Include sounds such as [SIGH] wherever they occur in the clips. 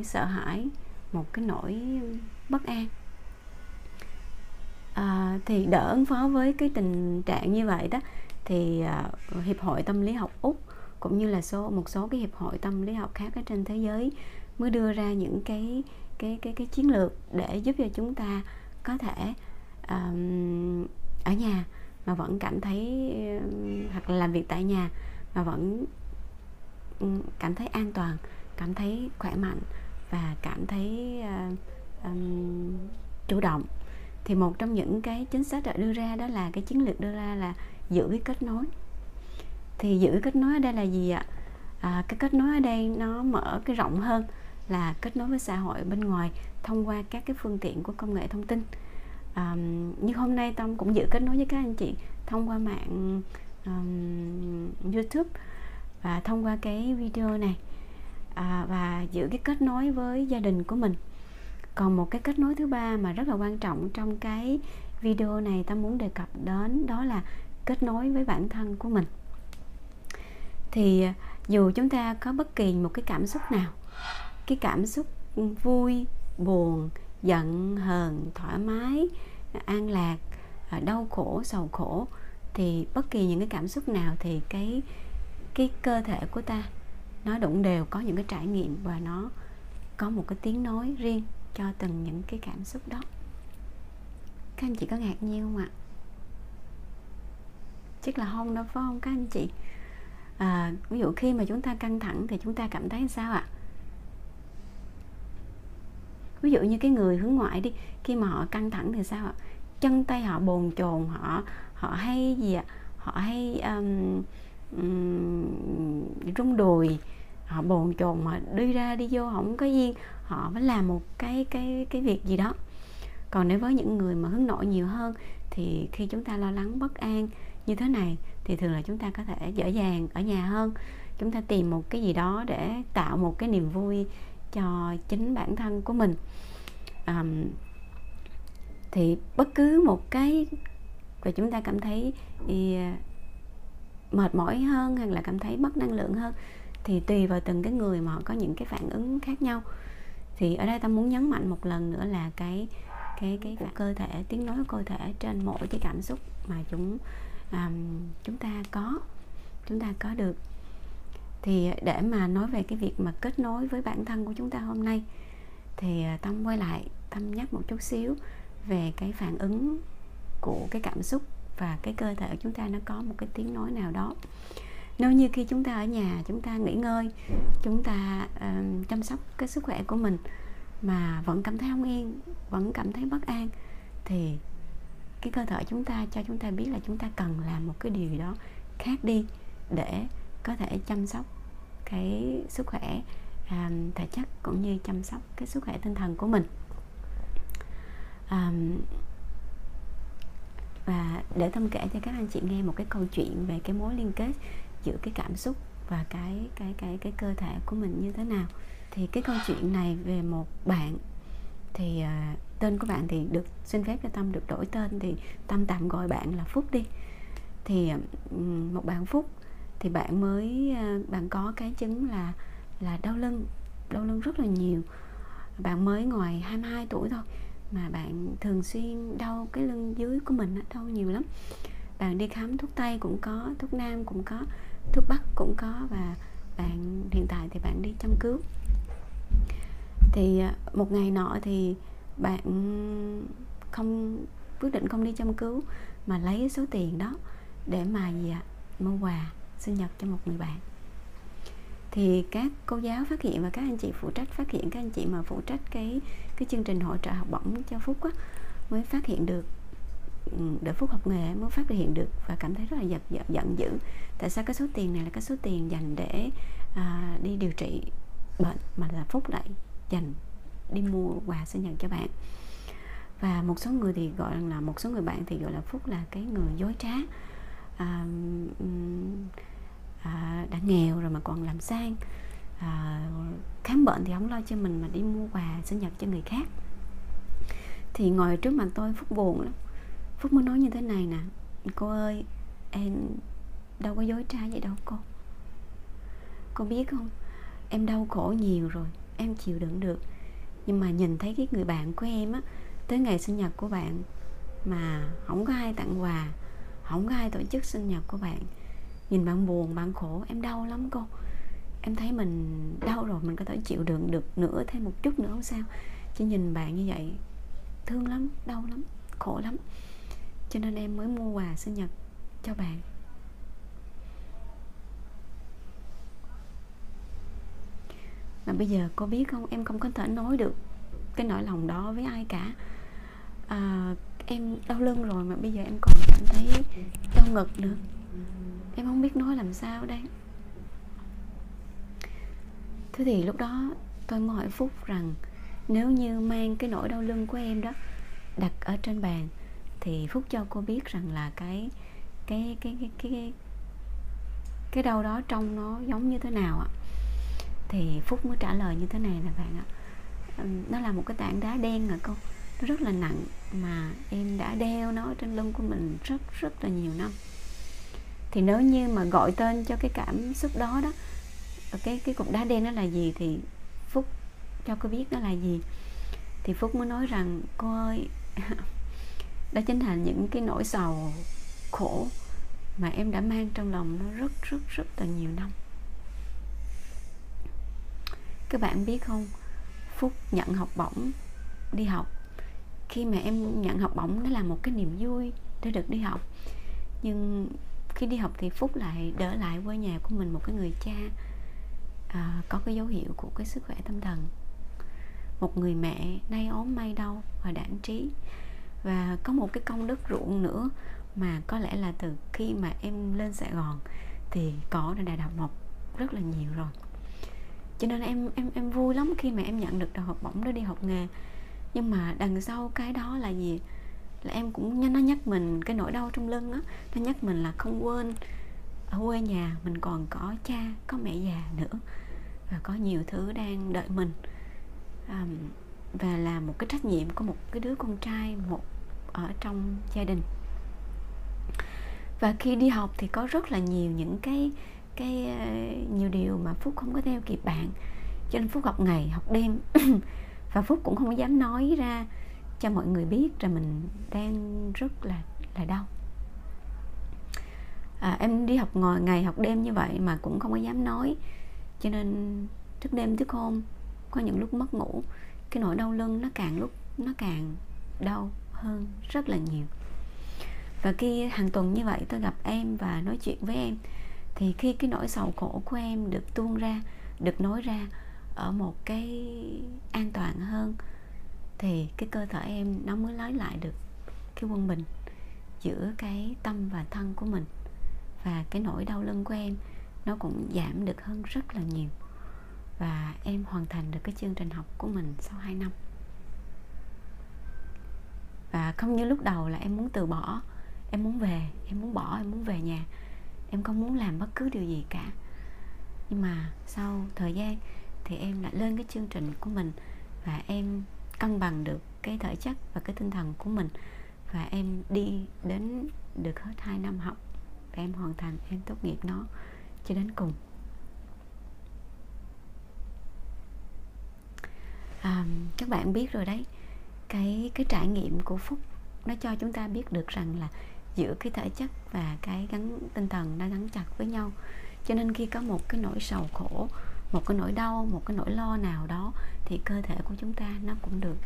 nỗi sợ hãi một cái nỗi bất an. À, thì đỡ ứng phó với cái tình trạng như vậy đó thì à, hiệp hội tâm lý học úc cũng như là số một số cái hiệp hội tâm lý học khác ở trên thế giới mới đưa ra những cái cái cái cái chiến lược để giúp cho chúng ta có thể um, ở nhà mà vẫn cảm thấy hoặc là làm việc tại nhà mà vẫn cảm thấy an toàn cảm thấy khỏe mạnh và cảm thấy uh, um, chủ động. Thì một trong những cái chính sách đã đưa ra đó là cái chiến lược đưa ra là giữ cái kết nối. Thì giữ kết nối ở đây là gì ạ? À, cái kết nối ở đây nó mở cái rộng hơn là kết nối với xã hội bên ngoài thông qua các cái phương tiện của công nghệ thông tin. À, như hôm nay tâm cũng giữ kết nối với các anh chị thông qua mạng um, youtube và thông qua cái video này à, và giữ cái kết nối với gia đình của mình. Còn một cái kết nối thứ ba mà rất là quan trọng trong cái video này ta muốn đề cập đến đó là kết nối với bản thân của mình. Thì à, dù chúng ta có bất kỳ một cái cảm xúc nào cái cảm xúc vui buồn giận hờn thoải mái an lạc à, đau khổ sầu khổ thì bất kỳ những cái cảm xúc nào thì cái cái cơ thể của ta nó đụng đều có những cái trải nghiệm và nó có một cái tiếng nói riêng cho từng những cái cảm xúc đó. Các anh chị có ngạc nhiên không ạ? Chắc là không đâu phải không các anh chị? À, ví dụ khi mà chúng ta căng thẳng thì chúng ta cảm thấy sao ạ? Ví dụ như cái người hướng ngoại đi khi mà họ căng thẳng thì sao ạ? Chân tay họ bồn chồn họ họ hay gì ạ? Họ hay um, rung đùi. Họ bồn chồn mà đi ra đi vô không có yên họ phải làm một cái cái cái việc gì đó. Còn nếu với những người mà hướng nội nhiều hơn thì khi chúng ta lo lắng bất an như thế này thì thường là chúng ta có thể dễ dàng ở nhà hơn. Chúng ta tìm một cái gì đó để tạo một cái niềm vui cho chính bản thân của mình. À, thì bất cứ một cái và chúng ta cảm thấy mệt mỏi hơn hay là cảm thấy mất năng lượng hơn thì tùy vào từng cái người mà họ có những cái phản ứng khác nhau. Thì ở đây ta muốn nhấn mạnh một lần nữa là cái cái cái, cơ thể tiếng nói của cơ thể trên mỗi cái cảm xúc mà chúng um, chúng ta có chúng ta có được. Thì để mà nói về cái việc mà kết nối với bản thân của chúng ta hôm nay thì ờ, tâm quay lại tâm nhắc một chút xíu về cái phản ứng của cái cảm xúc và cái cơ thể của chúng ta nó có một cái tiếng nói nào đó. Nếu như khi chúng ta ở nhà chúng ta nghỉ ngơi chúng ta uh, chăm sóc cái sức khỏe của mình mà vẫn cảm thấy không yên vẫn cảm thấy bất an thì cái cơ thể chúng ta cho chúng ta biết là chúng ta cần làm một cái điều gì đó khác đi để có thể chăm sóc cái sức khỏe um, thể chất cũng như chăm sóc cái sức khỏe tinh thần của mình. Um, và để tâm kể cho các anh chị nghe một cái câu chuyện về cái mối liên kết giữa cái cảm xúc và cái cái cái cái cơ thể của mình như thế nào. Thì cái câu chuyện này về một bạn thì uh, tên của bạn thì được xin phép cho tâm được đổi tên thì tâm tạm gọi bạn là phúc đi. Thì um, một bạn phúc thì bạn mới uh, bạn có cái chứng là là đau lưng đau lưng rất là nhiều. Bạn mới ngoài 22 tuổi thôi mà bạn thường xuyên đau cái lưng dưới của mình đau nhiều lắm. Bạn đi khám thuốc tây cũng có, thuốc nam cũng có, thuốc bắc cũng có và bạn, hiện tại thì bạn đi chăm cứu. Thì à, một ngày nọ thì bạn không, quyết định không đi chăm cứu mà lấy số tiền đó để mà gì ạ? Mua quà sinh nhật cho một người bạn thì các cô giáo phát hiện và các anh chị phụ trách phát hiện các anh chị mà phụ trách cái cái chương trình hỗ trợ học bổng cho phúc á mới phát hiện được để phúc học nghề mới phát hiện được và cảm thấy rất là giật, giận, giận dữ. Tại sao cái số tiền này là cái số tiền dành để à, đi điều trị bệnh mà là phúc lại dành đi mua quà sinh nhật cho bạn? Và một số người thì gọi là một số người bạn thì gọi là phúc là cái người dối trá. À, à, đã nghèo rồi mà còn làm sang. À, khám bệnh thì không lo cho mình mà đi mua quà sinh nhật cho người khác. Thì ngồi trước mặt tôi phúc buồn lắm. Phúc mới nói như thế này nè cô ơi em đâu có dối trá vậy đâu cô. Cô biết không em đau khổ nhiều rồi em chịu đựng được. Nhưng mà nhìn thấy cái người bạn của em á tới ngày sinh nhật của bạn mà không có ai tặng quà không có ai tổ chức sinh nhật của bạn nhìn bạn buồn bạn khổ em đau lắm cô. Em thấy mình đau rồi mình có thể chịu đựng được nữa thêm một chút nữa không sao. Chứ nhìn bạn như vậy thương lắm đau lắm khổ lắm. Cho nên em mới mua quà sinh nhật cho bạn. Mà bây giờ cô biết không em không có thể nói được cái nỗi lòng đó với ai cả. À, em đau lưng rồi mà bây giờ em còn cảm thấy đau ngực nữa em không biết nói làm sao đây. Thế thì lúc đó tôi mới hỏi phúc rằng nếu như mang cái nỗi đau lưng của em đó đặt ở trên bàn thì phúc cho cô biết rằng là cái cái cái cái cái cái đau đó trong nó giống như thế nào ạ. Thì phúc mới trả lời như thế này nè bạn ạ. Nó là một cái tảng đá đen à con nó rất là nặng mà em đã đeo nó trên lưng của mình rất rất là nhiều năm thì nếu như mà gọi tên cho cái cảm xúc đó đó, cái cái cục đá đen nó là gì thì phúc, cho cô biết nó là gì. Thì phúc mới nói rằng, cô ơi, [LAUGHS] đó chính là những cái nỗi sầu khổ mà em đã mang trong lòng nó rất rất rất là nhiều năm. Các bạn biết không, phúc nhận học bổng đi học. Khi mà em nhận học bổng, nó là một cái niềm vui để được đi học. Nhưng khi đi học thì phúc lại đỡ lại quê nhà của mình một cái người cha à, có cái dấu hiệu của cái sức khỏe tâm thần. Một người mẹ nay ốm may đau và đản trí. Và có một cái công đức ruộng nữa mà có lẽ là từ khi mà em lên Sài Gòn thì cỏ đã đào mọc rất là nhiều rồi. Cho nên em em em vui lắm khi mà em nhận được đào học bổng để đi học nghề. Nhưng mà đằng sau cái đó là gì? Là em cũng nó nhắc mình cái nỗi đau trong lưng á. Nó nhắc mình là không quên ở quê nhà mình còn có cha có mẹ già nữa. Và có nhiều thứ đang đợi mình. Um, và là một cái trách nhiệm của một cái đứa con trai một ở trong gia đình. Và khi đi học thì có rất là nhiều những cái cái ờ, nhiều điều mà phúc không có theo kịp bạn. Cho nên phúc học ngày học đêm. [COUGHS] Và phúc cũng không dám nói ra cho mọi người biết rằng mình đang rất là là đau. À, em đi học ngồi ngày học đêm như vậy mà cũng không có dám nói. Cho nên thức đêm thức hôm có những lúc mất ngủ cái nỗi đau lưng nó càng lúc nó càng đau hơn rất là nhiều. Và khi hàng tuần như vậy tôi gặp em và nói chuyện với em thì khi cái nỗi sầu khổ của em được tuôn ra được nói ra ở một cái an toàn hơn thì cái cơ thể em nó mới lấy lại được cái quân bình giữa cái tâm và thân của mình. Và cái nỗi đau lưng của em nó cũng giảm được hơn rất là nhiều. Và em hoàn thành được cái chương trình học của mình sau 2 năm. Và không như lúc đầu là em muốn từ bỏ, em muốn về, em muốn bỏ, em muốn về nhà. Em không muốn làm bất cứ điều gì cả. Nhưng mà sau thời gian thì em lại lên cái chương trình của mình và em cân bằng được cái thể chất và cái tinh thần của mình. Và em đi đến được hết 2 năm học và em hoàn thành em tốt nghiệp nó cho đến cùng. À, các bạn biết rồi đấy cái cái trải nghiệm của phúc nó cho chúng ta biết được rằng là giữa cái thể chất và cái gắn tinh thần nó gắn chặt với nhau. Cho nên khi có một cái nỗi sầu khổ một cái nỗi đau một cái nỗi lo nào đó thì cơ thể của chúng ta nó cũng được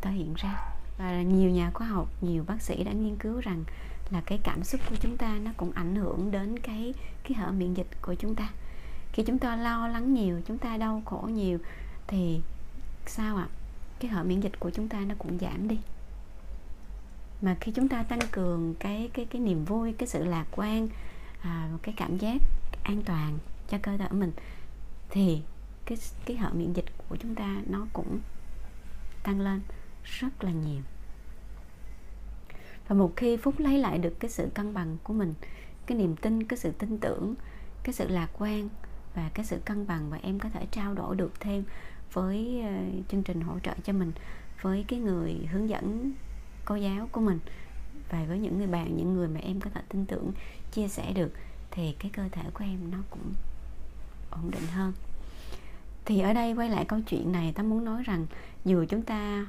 thể hiện ra. Và nhiều nhà khoa học nhiều bác sĩ đã nghiên cứu rằng là cái cảm xúc của chúng ta nó cũng ảnh hưởng đến cái cái hệ miễn dịch của chúng ta. Khi chúng ta lo lắng nhiều chúng ta đau khổ nhiều thì sao ạ? À? cái hệ miễn dịch của chúng ta nó cũng giảm đi. Mà khi chúng ta tăng cường cái cái cái niềm vui cái sự lạc quan à, cái cảm giác an toàn cho cơ thể mình thì cái cái hệ miễn dịch của chúng ta nó cũng tăng lên rất là nhiều. Và một khi phúc lấy lại được cái sự cân bằng của mình, cái niềm tin, cái sự tin tưởng, cái sự lạc quan và cái sự cân bằng và em có thể trao đổi được thêm với ờ, chương trình hỗ trợ cho mình, với cái người hướng dẫn cô giáo của mình và với những người bạn, những người mà em có thể tin tưởng, chia sẻ được, thì cái cơ thể của em nó cũng ổn định hơn thì ở đây quay lại câu chuyện này, ta muốn nói rằng dù chúng ta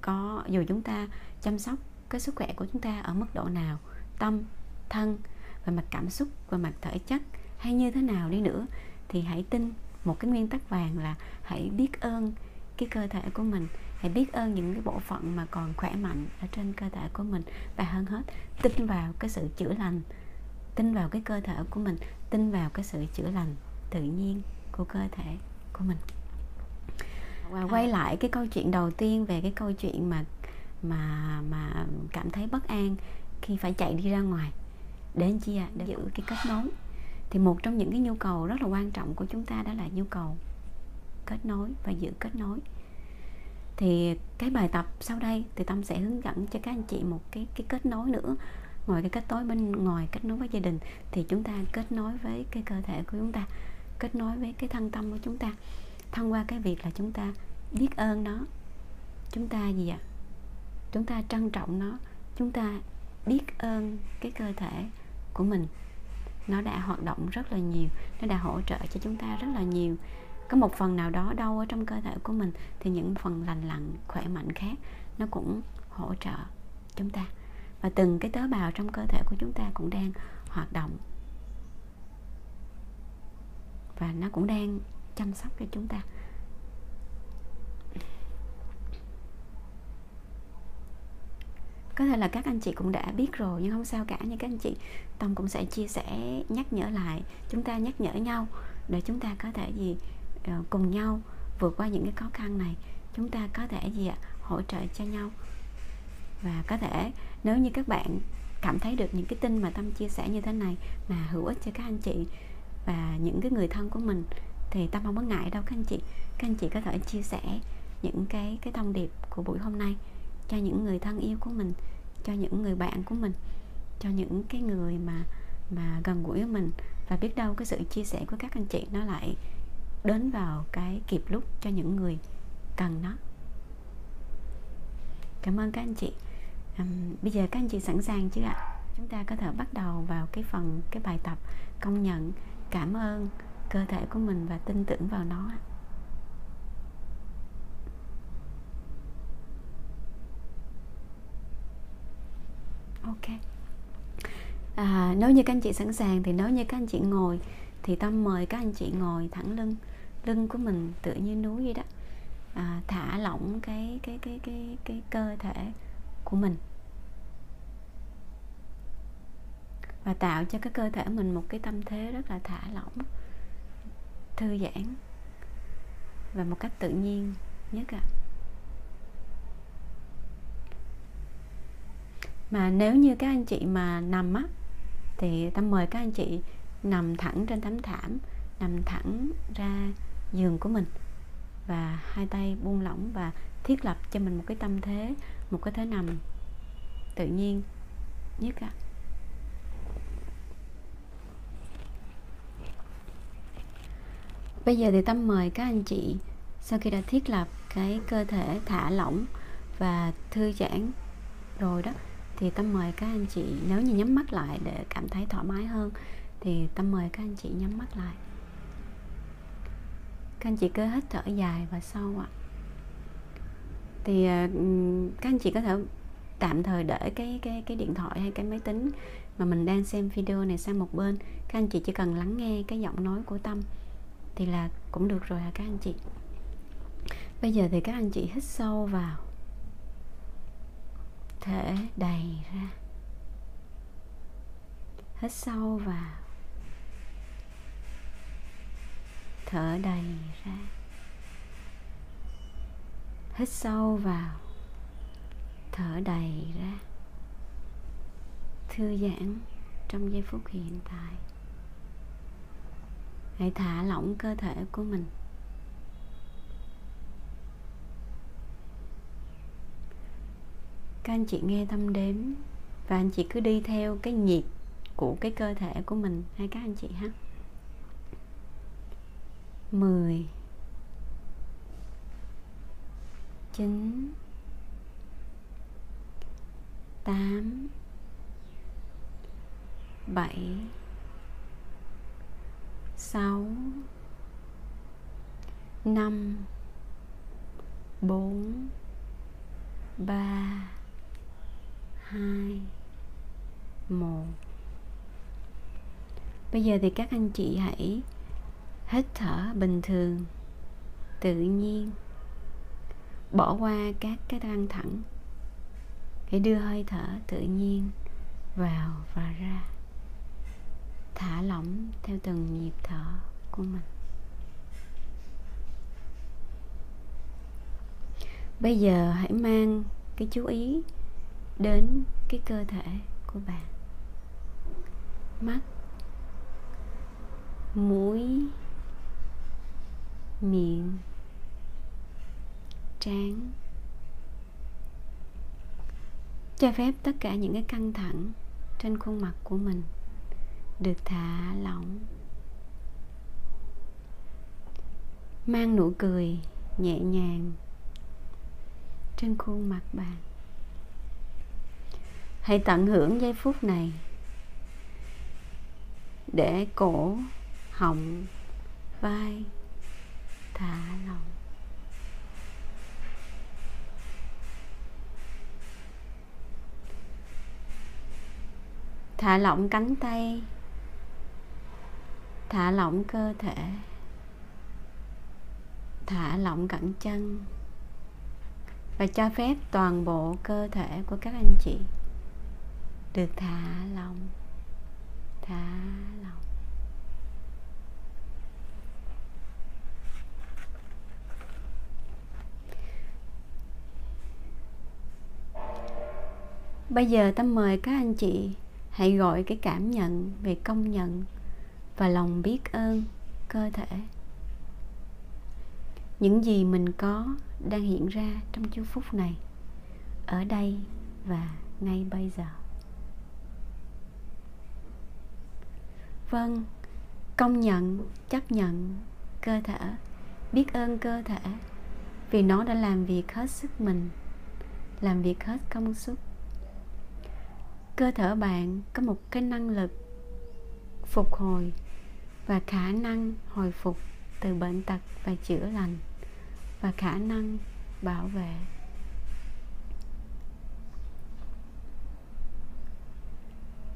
có, dù chúng ta chăm sóc cái sức khỏe của chúng ta ở mức độ nào, tâm, thân về mặt cảm xúc về mặt thể chất hay như thế nào đi nữa, thì hãy tin một cái nguyên tắc vàng là hãy biết ơn cái cơ thể của mình. Hãy biết ơn những cái bộ phận mà còn khỏe mạnh ở trên cơ thể của mình. Và hơn hết, tin vào cái sự chữa lành, tin vào cái cơ thể của mình, tin vào cái sự chữa lành tự nhiên của cơ thể của mình. Và quay lại cái câu chuyện đầu tiên về cái câu chuyện mà mà mà cảm thấy bất an khi phải chạy đi ra ngoài. Đến chia để giữ cái kết nối. Thì một trong những cái nhu cầu rất là quan trọng của chúng ta đó là nhu cầu kết nối và giữ kết nối. Thì cái bài tập sau đây thì tâm sẽ hướng dẫn cho các anh chị một cái cái kết nối nữa. Ngoài cái kết nối bên ngoài kết nối với gia đình thì chúng ta kết nối với cái cơ thể của chúng ta kết nối với cái thân tâm của chúng ta, thông qua cái việc là chúng ta biết ơn nó, chúng ta gì ạ? Chúng ta trân trọng nó, chúng ta biết ơn cái cơ thể của mình. Nó đã hoạt động rất là nhiều, nó đã hỗ trợ cho chúng ta rất là nhiều. Có một phần nào đó đau ở trong cơ thể của mình, thì những phần lành lặn, khỏe mạnh khác nó cũng hỗ trợ chúng ta. Và từng cái tế bào trong cơ thể của chúng ta cũng đang hoạt động và nó cũng đang chăm sóc cho chúng ta. Có thể là các anh chị cũng đã biết rồi, nhưng không sao cả. Như các anh chị tâm cũng sẽ chia sẻ, nhắc nhở lại. Chúng ta nhắc nhở nhau để chúng ta có thể gì ờ, cùng nhau vượt qua những cái khó khăn này. Chúng ta có thể gì ạ, hỗ trợ cho nhau. Và có thể, nếu như các bạn cảm thấy được những cái tin mà tâm chia sẻ như thế này mà hữu ích cho các anh chị và những cái người thân của mình. Thì tâm không có ngại đâu các anh chị. Các anh chị có thể chia sẻ những cái cái thông điệp của buổi hôm nay cho những người thân yêu của mình cho những người bạn của mình cho những cái người mà mà gần gũi với mình. Và biết đâu cái sự chia sẻ của các anh chị nó lại đến vào cái kịp lúc cho những người cần nó. Cảm ơn các anh chị. À, bây giờ các anh chị sẵn sàng chưa ạ? Chúng ta có thể bắt đầu vào cái phần cái bài tập công nhận cảm ơn cơ thể của mình và tin tưởng vào nó. Ok. À, nếu như các anh chị sẵn sàng thì nếu như các anh chị ngồi thì tâm mời các anh chị ngồi thẳng lưng lưng của mình tựa như núi vậy đó. À, thả lỏng cái cái cái cái cái cơ thể của mình. Và tạo cho cái cơ thể mình một cái tâm thế rất là thả lỏng, thư giãn và một cách tự nhiên nhất ạ à. mà nếu như các anh chị mà nằm á, thì tâm mời các anh chị nằm thẳng trên tấm thảm, nằm thẳng ra giường của mình và hai tay buông lỏng và thiết lập cho mình một cái tâm thế, một cái thế nằm tự nhiên nhất ạ bây giờ thì tâm mời các anh chị sau khi đã thiết lập cái cơ thể thả lỏng và thư giãn rồi đó, thì tâm mời các anh chị, nếu như nhắm mắt lại để cảm thấy thoải mái hơn, thì tâm mời các anh chị nhắm mắt lại. Các anh chị cứ hít thở dài và sâu ạ. Thì ờ, các anh chị có thể tạm thời để cái cái cái điện thoại hay cái máy tính mà mình đang xem video này sang một bên. Các anh chị chỉ cần lắng nghe cái giọng nói của tâm thì là cũng được rồi hả các anh chị? Bây giờ thì các anh chị hít sâu vào. Thể đầy ra. Hít sâu vào. Thở đầy ra. Hít sâu vào. Thở đầy ra. Thư giãn trong giây phút hiện tại hãy thả lỏng cơ thể của mình. Các anh chị nghe tâm đếm và anh chị cứ đi theo cái nhịp của cái cơ thể của mình hay các anh chị ha. 10 9 8 7 sáu, năm, bốn, ba, hai, một. Bây giờ thì các anh chị hãy hít thở bình thường, tự nhiên, bỏ qua các cái căng thẳng. Hãy đưa hơi thở tự nhiên vào và ra thả lỏng theo từng nhịp thở của mình. Bây giờ hãy mang cái chú ý đến cái cơ thể của bạn. Mắt, mũi, miệng, trán. Cho phép tất cả những cái căng thẳng trên khuôn mặt của mình được thả lỏng. Mang nụ cười nhẹ nhàng trên khuôn mặt bạn. Hãy tận hưởng giây phút này để cổ họng vai thả lỏng. Thả lỏng cánh tay thả lỏng cơ thể. Thả lỏng cẳng chân. Và cho phép toàn bộ cơ thể của các anh chị được thả lỏng. Thả lỏng. Bây giờ tâm mời các anh chị hãy gọi cái cảm nhận về công nhận và lòng biết ơn cơ thể. Những gì mình có đang hiện ra trong chú phút này, ở đây và ngay bây giờ. Vâng công nhận, chấp nhận cơ thể, biết ơn cơ thể, vì nó đã làm việc hết sức mình, làm việc hết công suất cơ thể bạn có một cái năng lực phục hồi và khả năng hồi phục từ bệnh tật và chữa lành và khả năng bảo vệ.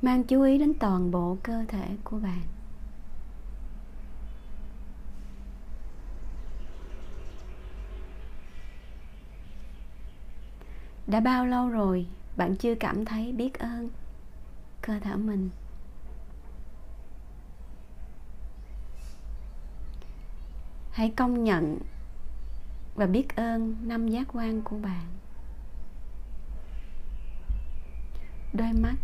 Mang chú ý đến toàn bộ cơ thể của bạn. Đã bao lâu rồi bạn chưa cảm thấy biết ơn cơ thể mình? Hãy công nhận và biết ơn năm giác quan của bạn. Đôi mắt.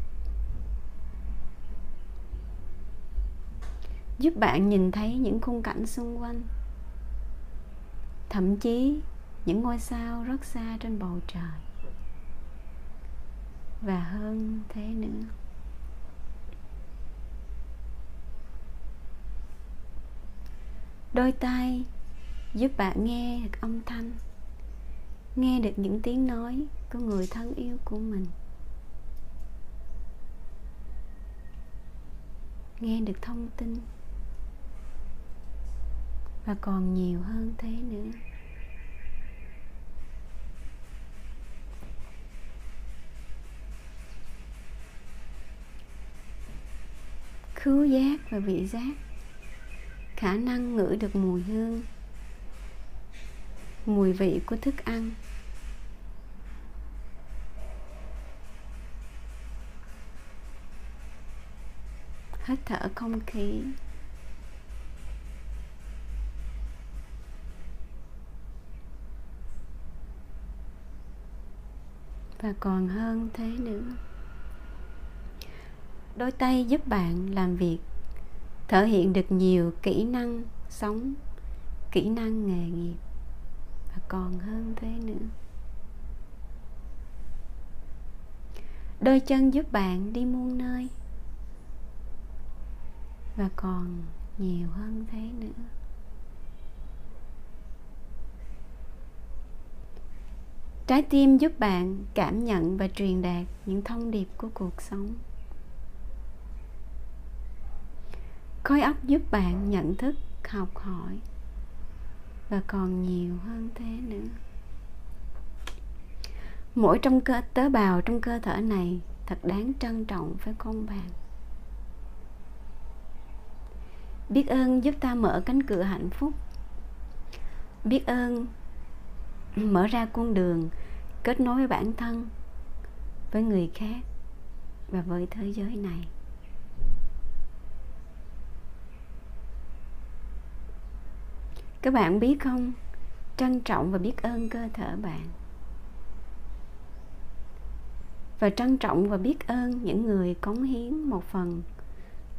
Giúp bạn nhìn thấy những khung cảnh xung quanh. Thậm chí những ngôi sao rất xa trên bầu trời. Và hơn thế nữa. Đôi tai giúp bạn nghe được âm thanh, nghe được những tiếng nói của người thân yêu của mình. Nghe được thông tin. Và còn nhiều hơn thế nữa. Khứu giác và vị giác khả năng ngửi được mùi hương, mùi vị của thức ăn. Hít thở không khí. Và còn hơn thế nữa, đôi tay giúp bạn làm việc thể hiện được nhiều kỹ năng sống, kỹ năng nghề nghiệp và còn hơn thế nữa. Đôi chân giúp bạn đi muôn nơi và còn nhiều hơn thế nữa. Trái tim giúp bạn cảm nhận và truyền đạt những thông điệp của cuộc sống. Khối óc giúp bạn nhận thức, học hỏi và còn nhiều hơn thế nữa. Mỗi trong cơ, tế bào trong cơ thể này thật đáng trân trọng phải không bạn? Biết ơn giúp ta mở cánh cửa hạnh phúc. Biết ơn [CLEARS THROAT] mở ra con đường kết nối với bản thân, với người khác và với thế giới này. Các bạn biết không? Trân trọng và biết ơn cơ thể bạn. Và trân trọng và biết ơn những người cống hiến một phần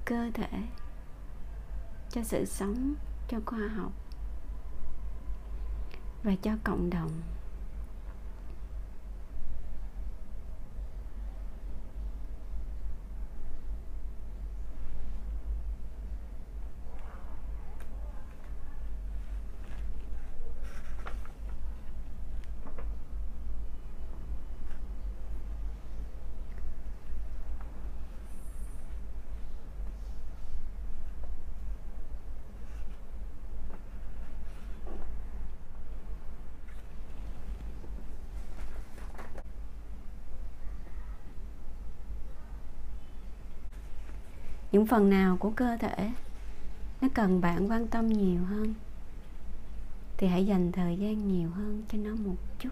cơ thể cho sự sống, cho khoa học và cho cộng đồng. Những phần nào của cơ thể nó cần bạn quan tâm nhiều hơn thì hãy dành thời gian nhiều hơn cho nó một chút.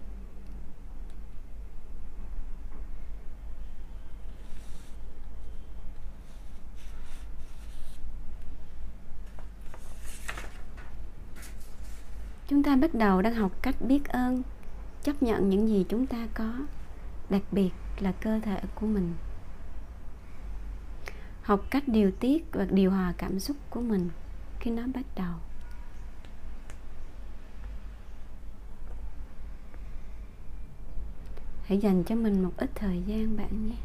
Chúng ta bắt đầu đang học cách biết ơn, chấp nhận những gì chúng ta có, đặc biệt là cơ thể của mình học cách điều tiết và điều hòa cảm xúc của mình khi nó bắt đầu. Hãy dành cho mình một ít thời gian bạn nhé.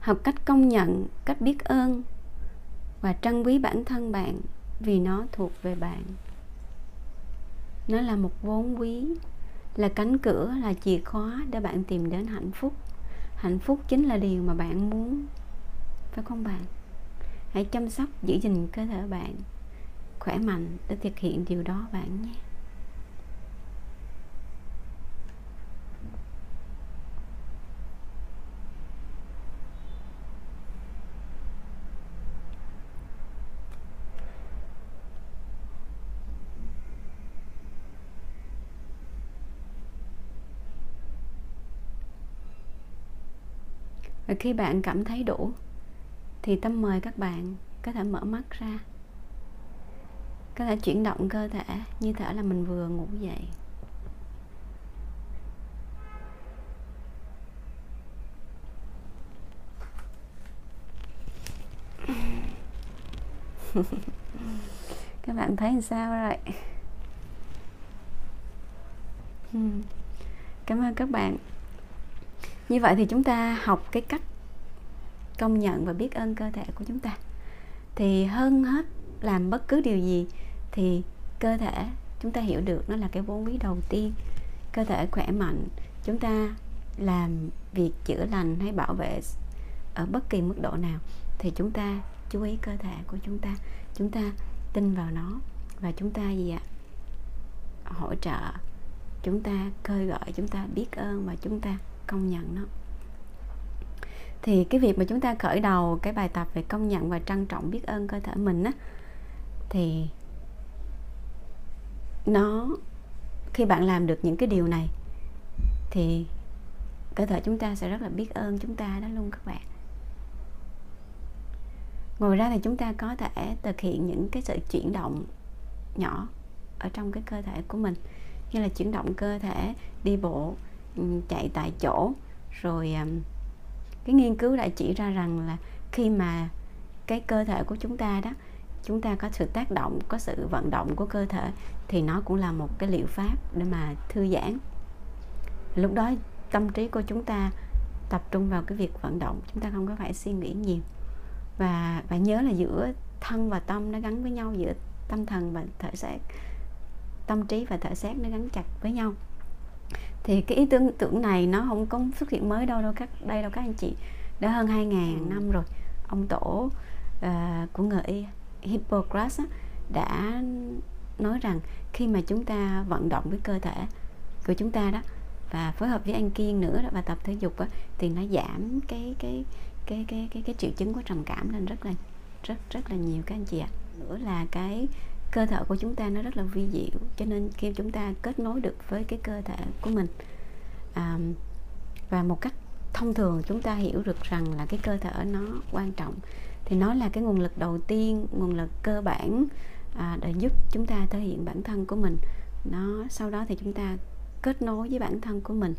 Học cách công nhận, cách biết ơn và trân quý bản thân bạn vì nó thuộc về bạn nó là một vốn quý, là cánh cửa, là chìa khóa để bạn tìm đến hạnh phúc. Hạnh phúc chính là điều mà bạn muốn, phải không bạn? Hãy chăm sóc, giữ gìn cơ thể bạn khỏe mạnh để thực hiện điều đó bạn nhé. Và khi bạn cảm thấy đủ, thì tâm mời các bạn có thể mở mắt ra. Có thể chuyển động cơ thể như thể là mình vừa ngủ dậy. [LAUGHS] Các bạn thấy sao rồi? [LAUGHS] Cảm ơn các bạn như vậy thì chúng ta học cái cách công nhận và biết ơn cơ thể của chúng ta. Thì hơn hết làm bất cứ điều gì thì cơ thể chúng ta hiểu được nó là cái vốn quý đầu tiên. Cơ thể khỏe mạnh, chúng ta làm việc chữa lành hay bảo vệ ở bất kỳ mức độ nào thì chúng ta chú ý cơ thể của chúng ta. Chúng ta tin vào nó và chúng ta gì ạ? Hỗ trợ, chúng ta khơi gợi, chúng ta biết ơn và chúng ta công nhận nó thì cái việc mà chúng ta khởi đầu cái bài tập về công nhận và trân trọng biết ơn cơ thể mình á, thì nó, khi bạn làm được những cái điều này, thì cơ thể chúng ta sẽ rất là biết ơn chúng ta đó luôn các bạn. Ngoài ra thì chúng ta có thể thực hiện những cái sự chuyển động nhỏ ở trong cái cơ thể của mình, như là chuyển động cơ thể, đi bộ chạy tại chỗ. Rồi um, cái nghiên cứu đã chỉ ra rằng là khi mà cái cơ thể của chúng ta đó, chúng ta có sự tác động, có sự vận động của cơ thể thì nó cũng là một cái liệu pháp để mà thư giãn. Lúc đó tâm trí của chúng ta tập trung vào cái việc vận động, chúng ta không có phải suy nghĩ nhiều. Và và nhớ là giữa thân và tâm nó gắn với nhau, giữa tâm thần và thể xác, tâm trí và thể xác nó gắn chặt với nhau thì cái ý tưởng tưởng này nó không có xuất hiện mới đâu đâu các đây đâu các anh chị đã hơn 2.000 ừ. năm rồi ông tổ uh, của người y Hippocrates á, đã nói rằng khi mà chúng ta vận động với cơ thể của chúng ta đó và phối hợp với ăn kiêng nữa đó, và tập thể dục đó, thì nó giảm cái cái cái cái cái cái triệu chứng của trầm cảm lên rất là rất rất là nhiều các anh chị ạ nữa là cái cơ thể của chúng ta nó rất là vi diệu cho nên khi chúng ta kết nối được với cái cơ thể của mình à, và một cách thông thường chúng ta hiểu được rằng là cái cơ thể nó quan trọng thì nó là cái nguồn lực đầu tiên nguồn lực cơ bản à, để giúp chúng ta thể hiện bản thân của mình. Nó sau đó thì chúng ta kết nối với bản thân của mình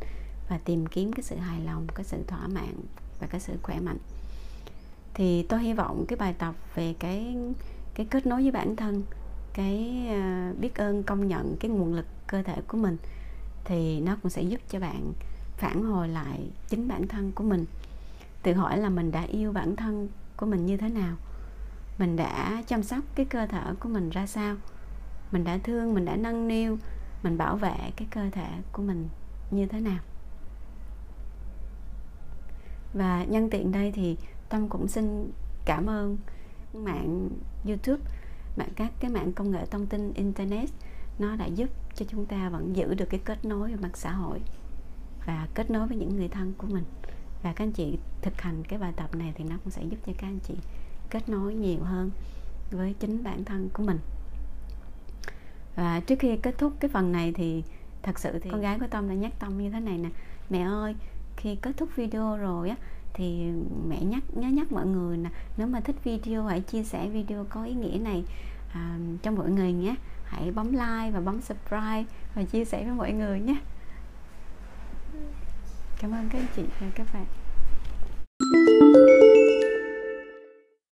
và tìm kiếm cái sự hài lòng cái sự thỏa mãn và cái sự khỏe mạnh. Thì tôi hy vọng cái bài tập về cái cái kết nối với bản thân cái à, biết ơn, công nhận cái nguồn lực cơ thể của mình thì nó cũng sẽ giúp cho bạn phản hồi lại chính bản thân của mình. Tự hỏi là mình đã yêu bản thân của mình như thế nào? Mình đã chăm sóc cái cơ thể của mình ra sao? Mình đã thương, mình đã nâng niu, mình bảo vệ cái cơ thể của mình như thế nào? Và nhân tiện đây thì tâm cũng xin cảm ơn mạng youtube mạng, các cái mạng công nghệ thông tin internet, nó đã giúp cho chúng ta vẫn giữ được cái kết nối về mặt xã hội và kết nối với những người thân của mình. Và các anh chị thực hành cái bài tập này thì nó cũng sẽ giúp cho các anh chị kết nối nhiều hơn với chính bản thân của mình. Và trước khi kết thúc cái phần này thì thật sự thì con gái của tâm đã nhắc tâm như thế này nè. Mẹ ơi, khi kết thúc video rồi á thì mẹ nhắc nhớ nhắc mọi người nè nếu mà thích video hãy chia sẻ video có ý nghĩa này à, cho mọi người nhé. Hãy bấm like và bấm subscribe và chia sẻ với mọi người nhé. Cảm ơn các anh chị và các bạn.